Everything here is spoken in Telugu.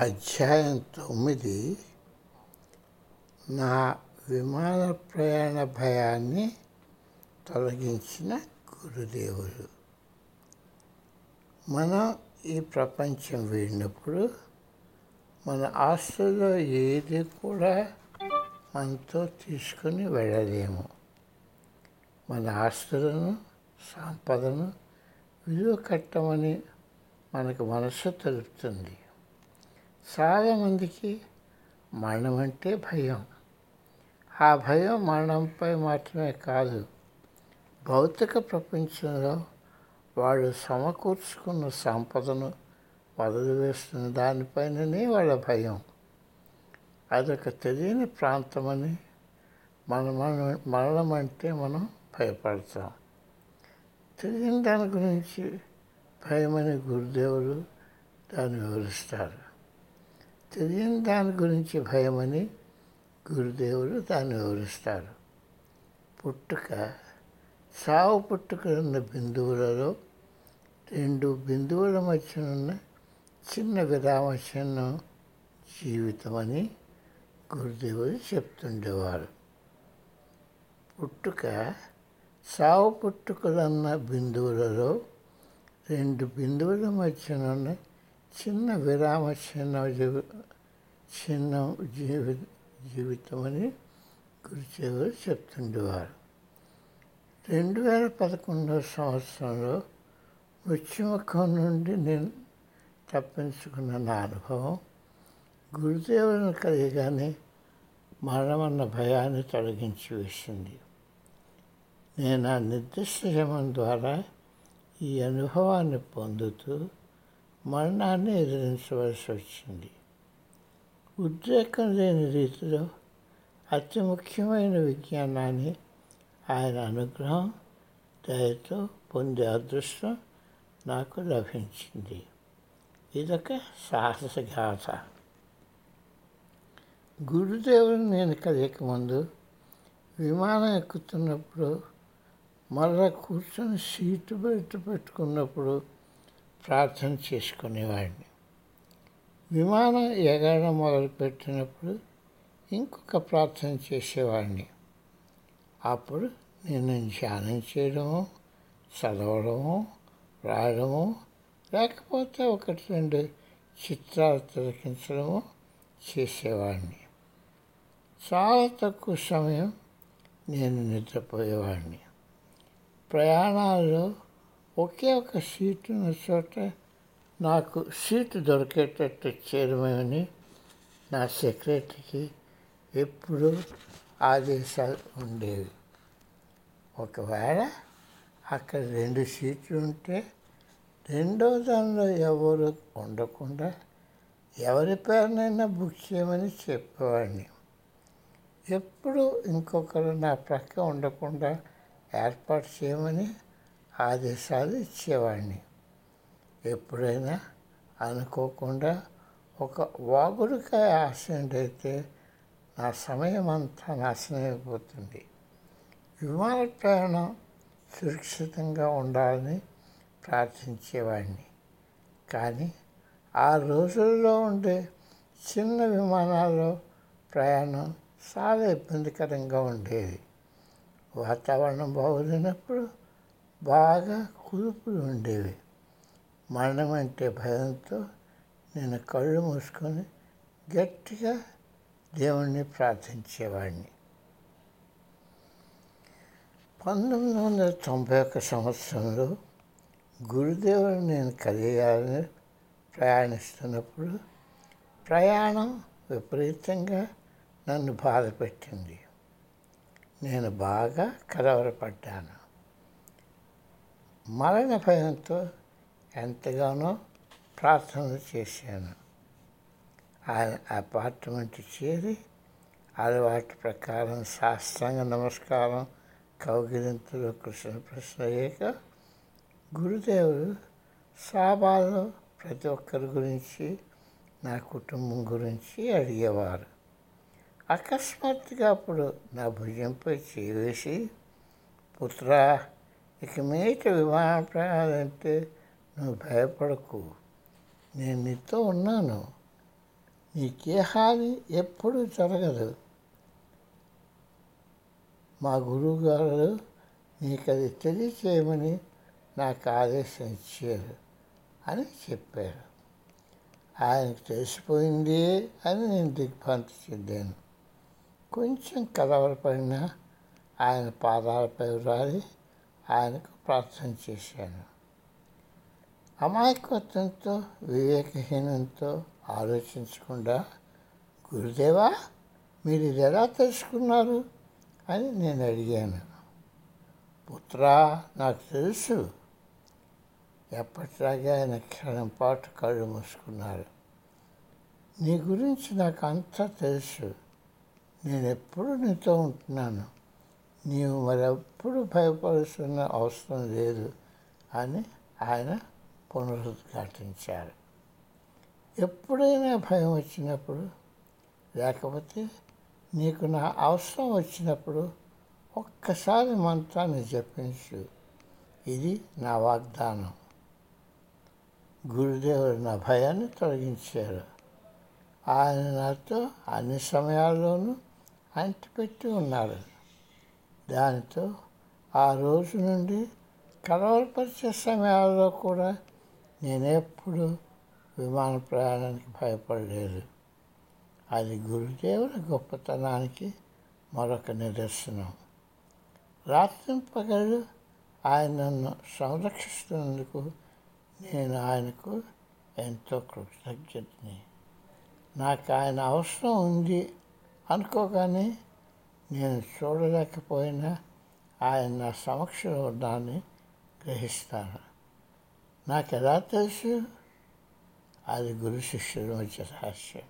అధ్యాయం తొమ్మిది నా విమాన ప్రయాణ భయాన్ని తొలగించిన గురుదేవుడు. మనం ఈ ప్రపంచం వెళ్ళినప్పుడు మన ఆస్తుల్లో ఏది కూడా మనతో తీసుకొని వెళ్ళలేము. మన ఆస్తులను సంపదను విలువ కట్టమని మనకు మనసు తెలుపుతుంది. చాలామందికి మరణం అంటే భయం. ఆ భయం మరణంపై మాత్రమే కాదు భౌతిక ప్రపంచంలో వాళ్ళు సమకూర్చుకున్న సంపదను వదిలివేస్తున్న దానిపైననే వాళ్ళ భయం. అదొక తెలియని ప్రాంతమని మన మన- మరణం అంటే మనం భయపడతాం. తెలియని దాని గురించి భయమని గురుదేవులు దాన్ని వివరిస్తారు. తెలియని దాని గురించి భయమని గురుదేవులు తాను వివరిస్తారు పుట్టుక సావు పుట్టుక ఉన్న బిందువులలో రెండు బిందువుల మధ్యనున్న చిన్న విరామ చిహ్నం జీవితమని గురుదేవుడు గురుదేవులు చెప్తుండేవారు పుట్టుక సావు పుట్టుకలన్న బిందువులలో రెండు బిందువుల మధ్యనున్న చిన్న విరామ చిన్న జీవి చిన్న జీవి జీవితం అని గురుచేవారు చెప్తుండేవారు. రెండు వేల పదకొండవ సంవత్సరంలో మృత్యుముఖం నుండి నేను తప్పించుకున్న నా అనుభవం గురుదేవులను కలిగానే మరణమన్న భయాన్ని తొలగించి వేసింది. నేను ఆ నిర్దిష్ట యమం ద్వారా ఈ అనుభవాన్ని పొందుతూ మరణాన్ని ఎదిరించవలసి వచ్చింది. ఉద్రేకం లేని రీతిలో అతి ముఖ్యమైన విజ్ఞానాన్ని ఆయన అనుగ్రహం దయతో పొందే అదృష్టం నాకు లభించింది. ఇదొక సాహస గాథ. గురుదేవుని నేను కలియక ముందు విమానం ఎక్కుతున్నప్పుడు మళ్ళా కూర్చొని సీటు బయట పెట్టుకున్నప్పుడు ప్రార్థన చేసుకునేవాడిని. విమానం ఎగరడం మొదలుపెట్టినప్పుడు ఇంకొక ప్రార్థన చేసేవాడిని. అప్పుడు నేను ధ్యానం చేయడము చదవడము రాయడము లేకపోతే ఒకటి రెండు చిత్రాలు తిలకించడము చేసేవాడిని. చాలా తక్కువ సమయం నేను నిద్రపోయేవాడిని. ప్రయాణాల్లో ఒకే ఒక సీటు ఉన్న చోట నాకు సీటు దొరికేటట్టు చేయడమేమని నా సెక్రటరీకి ఎప్పుడూ ఆదేశాలు ఉండేవి. ఒకవేళ అక్కడ రెండు సీట్లు ఉంటే రెండో దానిలో ఎవరు ఉండకుండా ఎవరి పేరునైనా బుక్ చేయమని చెప్పేవాడిని. ఎప్పుడు ఇంకొకరు నా ప్రక్క ఉండకుండా ఏర్పాటు చేయమని ఆదేశాలు ఇచ్చేవాడిని. ఎప్పుడైనా అనుకోకుండా ఒక వాగుడికాయ యాక్సిడెంట్ అయితే నా సమయం అంతా నాశనమైపోతుంది విమాన ప్రయాణం సురక్షితంగా ఉండాలని ప్రార్థించేవాడిని. కానీ ఆ రోజుల్లో ఉండే చిన్న విమానాల్లో ప్రయాణం చాలా ఇబ్బందికరంగా ఉండేది. వాతావరణం బాగోలేనప్పుడు బాగా కుదుపులు ఉండేవి. మరణం అంటే భయంతో నేను కళ్ళు మూసుకొని గట్టిగా దేవుణ్ణి ప్రార్థించేవాడిని పంతొమ్మిది వందల తొంభై ఒక్క సంవత్సరంలో గురుదేవుడు నేను కలిగాలని ప్రయాణిస్తున్నప్పుడు ప్రయాణం విపరీతంగా నన్ను బాధపెట్టింది. నేను బాగా కలవరపడ్డాను. మరణ భయంతో ఎంతగానో ప్రార్థన చేశాను. ఆయన అపార్ట్మెంట్ చేరి అలవాటు ప్రకారం శాస్త్రాంగ నమస్కారం కౌగిలింతలు కృష్ణ ప్రశ్న అయ్యాక గురుదేవుడు సాబాలో ప్రతి ఒక్కరి గురించి నా కుటుంబం గురించి అడిగేవారు. అకస్మాత్తుగా అప్పుడు నా భుజంపై చేవేసి పుత్ర ఇక మీట విమాన ప్రయాణం అంటే నువ్వు భయపడకు. నేను నీతో ఉన్నాను. నీకే హాని ఎప్పుడు జరగదు. మా గురువుగారు నీకు అది తెలియచేయమని నాకు ఆదేశం ఇచ్చారు అని చెప్పారు. ఆయనకు తెలిసిపోయింది అని నేను దిగ్భ్రాంతి చెందాను. కొంచెం కలవరపడినా ఆయన పాదాలపై రాలి ఆయనకు ప్రార్థన చేశాను. అమాయకత్వంతో వివేకహీనంతో ఆలోచించకుండా గురుదేవా మీరు ఇది ఎలా తెలుసుకున్నారు? అని నేను అడిగాను. పుత్రా నాకు తెలుసు. ఎప్పటిలాగే ఆయన క్షణం పాటు కళ్ళు మూసుకున్నారు. నీ గురించి నాకు అంతా తెలుసు. నేను ఎప్పుడు నీతో ఉంటున్నాను. నీవు మరెప్పుడు భయపడుతున్న అవసరం లేదు అని ఆయన పునరుద్ఘాటించారు. ఎప్పుడైనా భయం వచ్చినప్పుడు లేకపోతే నీకు నా అవసరం వచ్చినప్పుడు ఒక్కసారి మంత్రాన్ని జపించు. ఇది నా వాగ్దానం. గురుదేవుడు నా భయాన్ని తొలగించారు. ఆయన నాతో అన్ని సమయాల్లోనూ అంటిపెట్టి ఉన్నారు దానితో ఆ రోజు నుండి కలవరపరిచే సమయాల్లో కూడా నేనెప్పుడు విమాన ప్రయాణానికి భయపడలేదు. అది గురుదేవుని గొప్పతనానికి మరొక నిదర్శనం. రాత్రి పగలు ఆయన నన్ను సంరక్షిస్తున్నందుకు నేను ఆయనకు ఎంతో కృతజ్ఞతని. నాకు ఆయన అవసరం ఉంది అనుకోగానే నేను చూడలేకపోయినా ఆయన నా సమక్షంలో ఉన్నాన్ని గ్రహిస్తాను. నాకు ఎలా తెలుసు? అది గురు శిష్యుల మధ్య రహస్యం.